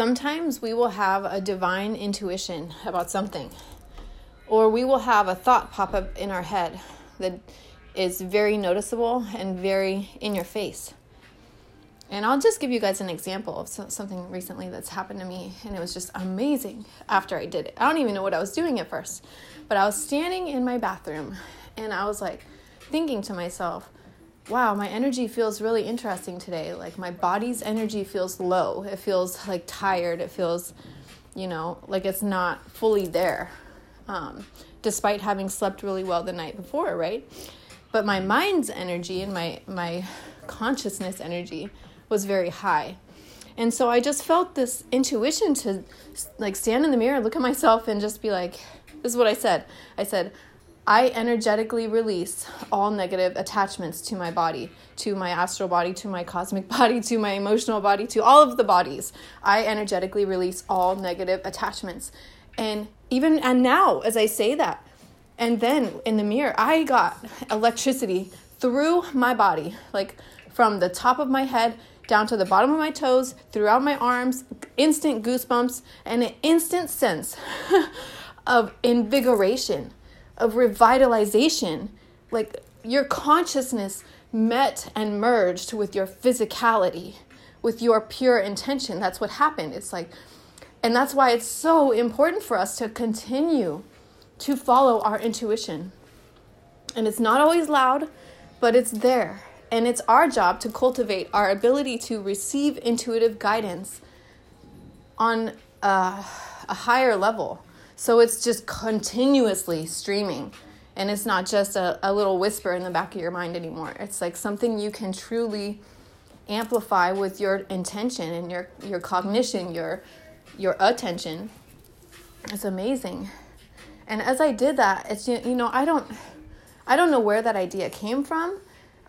Sometimes we will have a divine intuition about something, or we will have a thought pop up in our head that is very noticeable and very in your face. And I'll just give you guys an example of something recently that's happened to me, and it was just amazing after I did it. I don't even know what I was doing at first, but I was standing in my bathroom and I was like thinking to myself, wow, my energy feels really interesting today. Like my body's energy feels low. It feels like tired. It feels, you know, like it's not fully there, um, despite having slept really well the night before, right? But my mind's energy and my my consciousness energy was very high. And so I just felt this intuition to like stand in the mirror, look at myself, and just be like, this is what I said. I said, I energetically release all negative attachments to my body, to my astral body, to my cosmic body, to my emotional body, to all of the bodies. I energetically release all negative attachments. And even and now as I say that, and then in the mirror, I got electricity through my body, like from the top of my head down to the bottom of my toes, throughout my arms, instant goosebumps, and an instant sense of invigoration of revitalization. Like your consciousness met and merged with your physicality, with your pure intention. That's what happened. It's like, and that's why it's so important for us to continue to follow our intuition. And it's not always loud, but it's there. And it's our job to cultivate our ability to receive intuitive guidance on a, a higher level so it's just continuously streaming. And it's not just a, a little whisper in the back of your mind anymore. It's like something you can truly amplify with your intention and your, your cognition, your, your attention. It's amazing. And as I did that, it's you know, I don't I don't know where that idea came from.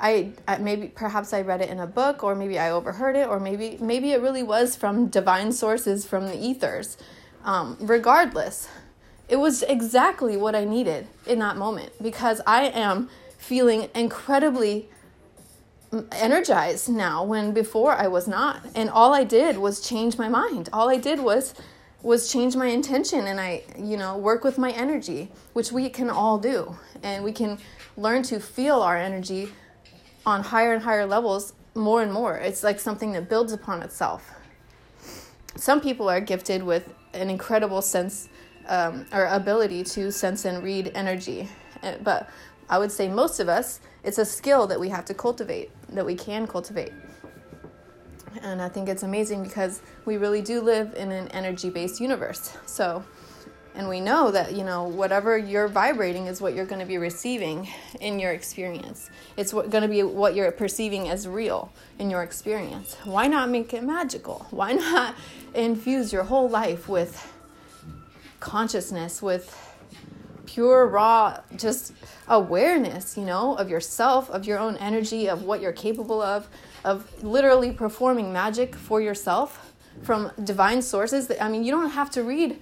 I, I, maybe perhaps I read it in a book or maybe I overheard it or maybe maybe it really was from divine sources from the ethers. Um, regardless, it was exactly what I needed in that moment because I am feeling incredibly energized now when before I was not. And all I did was change my mind. All I did was was change my intention and I, you know, work with my energy, which we can all do. And we can learn to feel our energy on higher and higher levels more and more. It's like something that builds upon itself. Some people are gifted with an incredible sense um, our ability to sense and read energy. Uh, but I would say most of us, it's a skill that we have to cultivate, that we can cultivate. And I think it's amazing because we really do live in an energy based universe. So, and we know that, you know, whatever you're vibrating is what you're going to be receiving in your experience. It's going to be what you're perceiving as real in your experience. Why not make it magical? Why not infuse your whole life with consciousness, with pure, raw, just awareness, you know, of yourself, of your own energy, of what you're capable of, of literally performing magic for yourself from divine sources. I mean, you don't have to read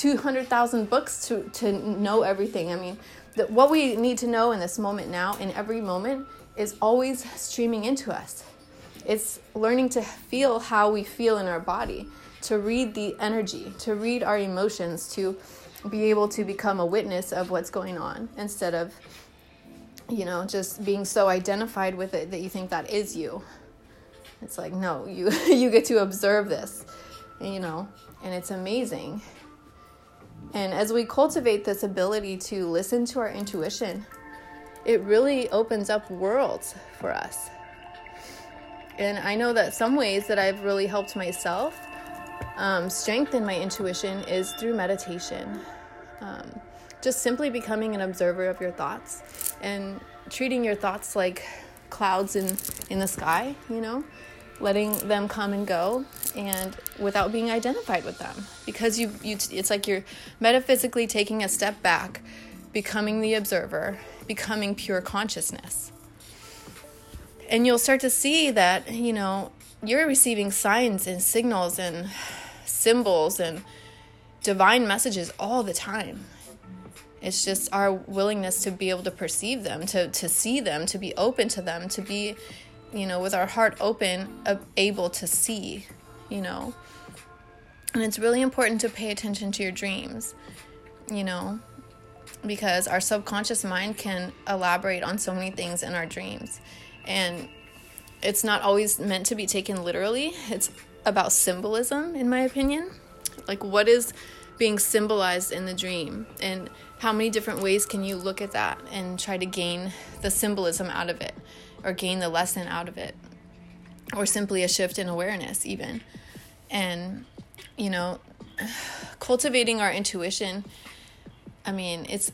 200,000 books to, to know everything. I mean, the, what we need to know in this moment now, in every moment, is always streaming into us. It's learning to feel how we feel in our body to read the energy, to read our emotions, to be able to become a witness of what's going on instead of, you know, just being so identified with it that you think that is you. It's like, no, you, you get to observe this, you know, and it's amazing. And as we cultivate this ability to listen to our intuition, it really opens up worlds for us. And I know that some ways that I've really helped myself um, strengthen my intuition is through meditation. Um, just simply becoming an observer of your thoughts and treating your thoughts like clouds in, in the sky, you know, letting them come and go and without being identified with them because you, you it's like you're metaphysically taking a step back becoming the observer becoming pure consciousness and you'll start to see that you know you're receiving signs and signals and symbols and divine messages all the time. It's just our willingness to be able to perceive them, to, to see them, to be open to them, to be, you know, with our heart open, uh, able to see, you know. And it's really important to pay attention to your dreams, you know, because our subconscious mind can elaborate on so many things in our dreams. And it's not always meant to be taken literally, it's about symbolism, in my opinion. Like, what is being symbolized in the dream? And how many different ways can you look at that and try to gain the symbolism out of it, or gain the lesson out of it, or simply a shift in awareness, even? And, you know, cultivating our intuition I mean, it's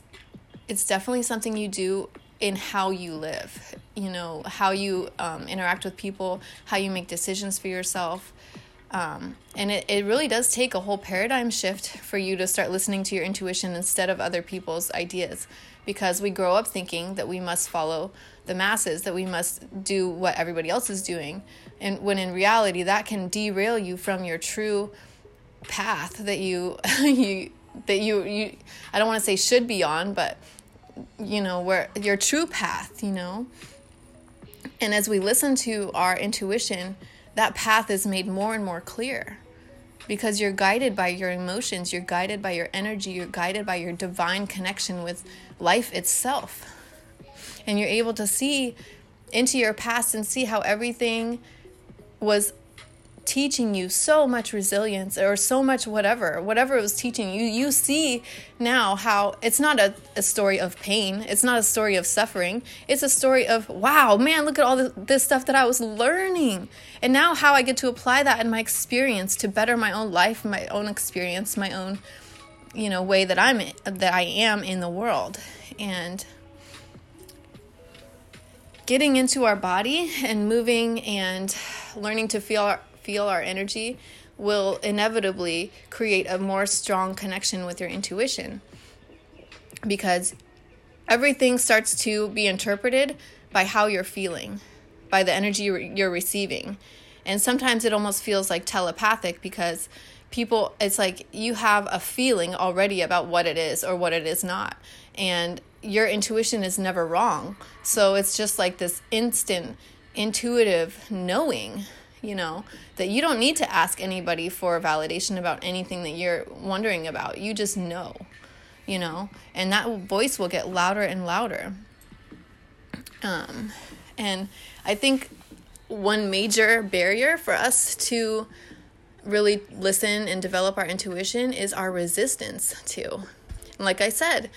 it's definitely something you do in how you live. You know, how you um, interact with people, how you make decisions for yourself. Um, and it, it really does take a whole paradigm shift for you to start listening to your intuition instead of other people's ideas because we grow up thinking that we must follow the masses, that we must do what everybody else is doing. And when in reality, that can derail you from your true path that you you that you you I don't want to say should be on, but you know, where your true path, you know. And as we listen to our intuition, that path is made more and more clear because you're guided by your emotions, you're guided by your energy, you're guided by your divine connection with life itself. And you're able to see into your past and see how everything was teaching you so much resilience or so much whatever, whatever it was teaching you, you see now how it's not a, a story of pain. It's not a story of suffering. It's a story of, wow, man, look at all this, this stuff that I was learning. And now how I get to apply that in my experience to better my own life, my own experience, my own, you know, way that I'm, that I am in the world. And getting into our body and moving and learning to feel feel our energy will inevitably create a more strong connection with your intuition because everything starts to be interpreted by how you're feeling, by the energy you're receiving. And sometimes it almost feels like telepathic because people, it's like you have a feeling already about what it is or what it is not. And your intuition is never wrong. So it's just like this instant intuitive knowing you know, that you don't need to ask anybody for validation about anything that you're wondering about. You just know, you know, and that voice will get louder and louder. Um, and I think one major barrier for us to really listen and develop our intuition is our resistance to. Like I said,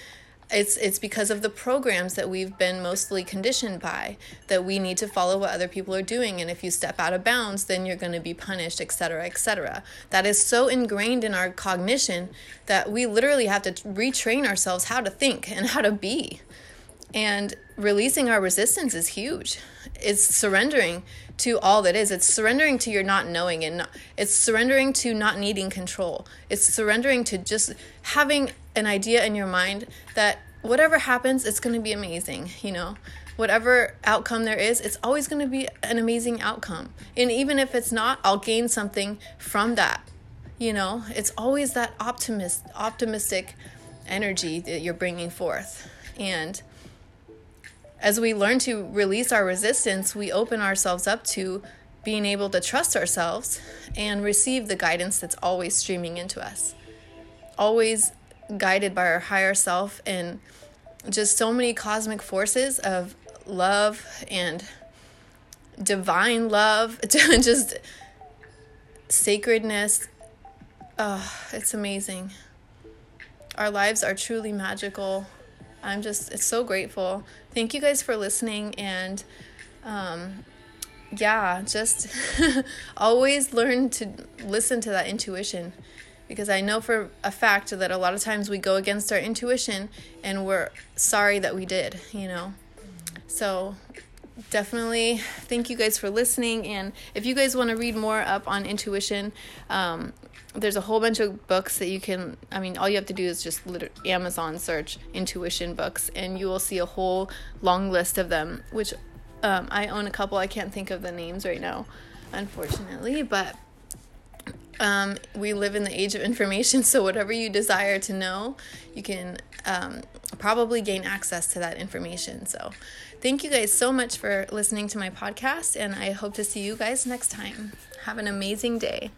it's it's because of the programs that we've been mostly conditioned by that we need to follow what other people are doing and if you step out of bounds then you're going to be punished etc etc that is so ingrained in our cognition that we literally have to retrain ourselves how to think and how to be and releasing our resistance is huge it's surrendering to all that is. It's surrendering to your not knowing and not, it's surrendering to not needing control. It's surrendering to just having an idea in your mind that whatever happens, it's going to be amazing, you know. Whatever outcome there is, it's always going to be an amazing outcome. And even if it's not, I'll gain something from that. You know, it's always that optimist optimistic energy that you're bringing forth. And as we learn to release our resistance, we open ourselves up to being able to trust ourselves and receive the guidance that's always streaming into us. Always guided by our higher self and just so many cosmic forces of love and divine love, just sacredness. Oh, it's amazing. Our lives are truly magical. I'm just it's so grateful. Thank you guys for listening and um, yeah, just always learn to listen to that intuition because I know for a fact that a lot of times we go against our intuition and we're sorry that we did, you know. So definitely thank you guys for listening and if you guys want to read more up on intuition um, there's a whole bunch of books that you can i mean all you have to do is just amazon search intuition books and you will see a whole long list of them which um, i own a couple. I can't think of the names right now unfortunately but um, we live in the age of information so whatever you desire to know you can um, probably gain access to that information. So thank you guys so much for listening to my podcast and i hope to see you guys next time. Have an amazing day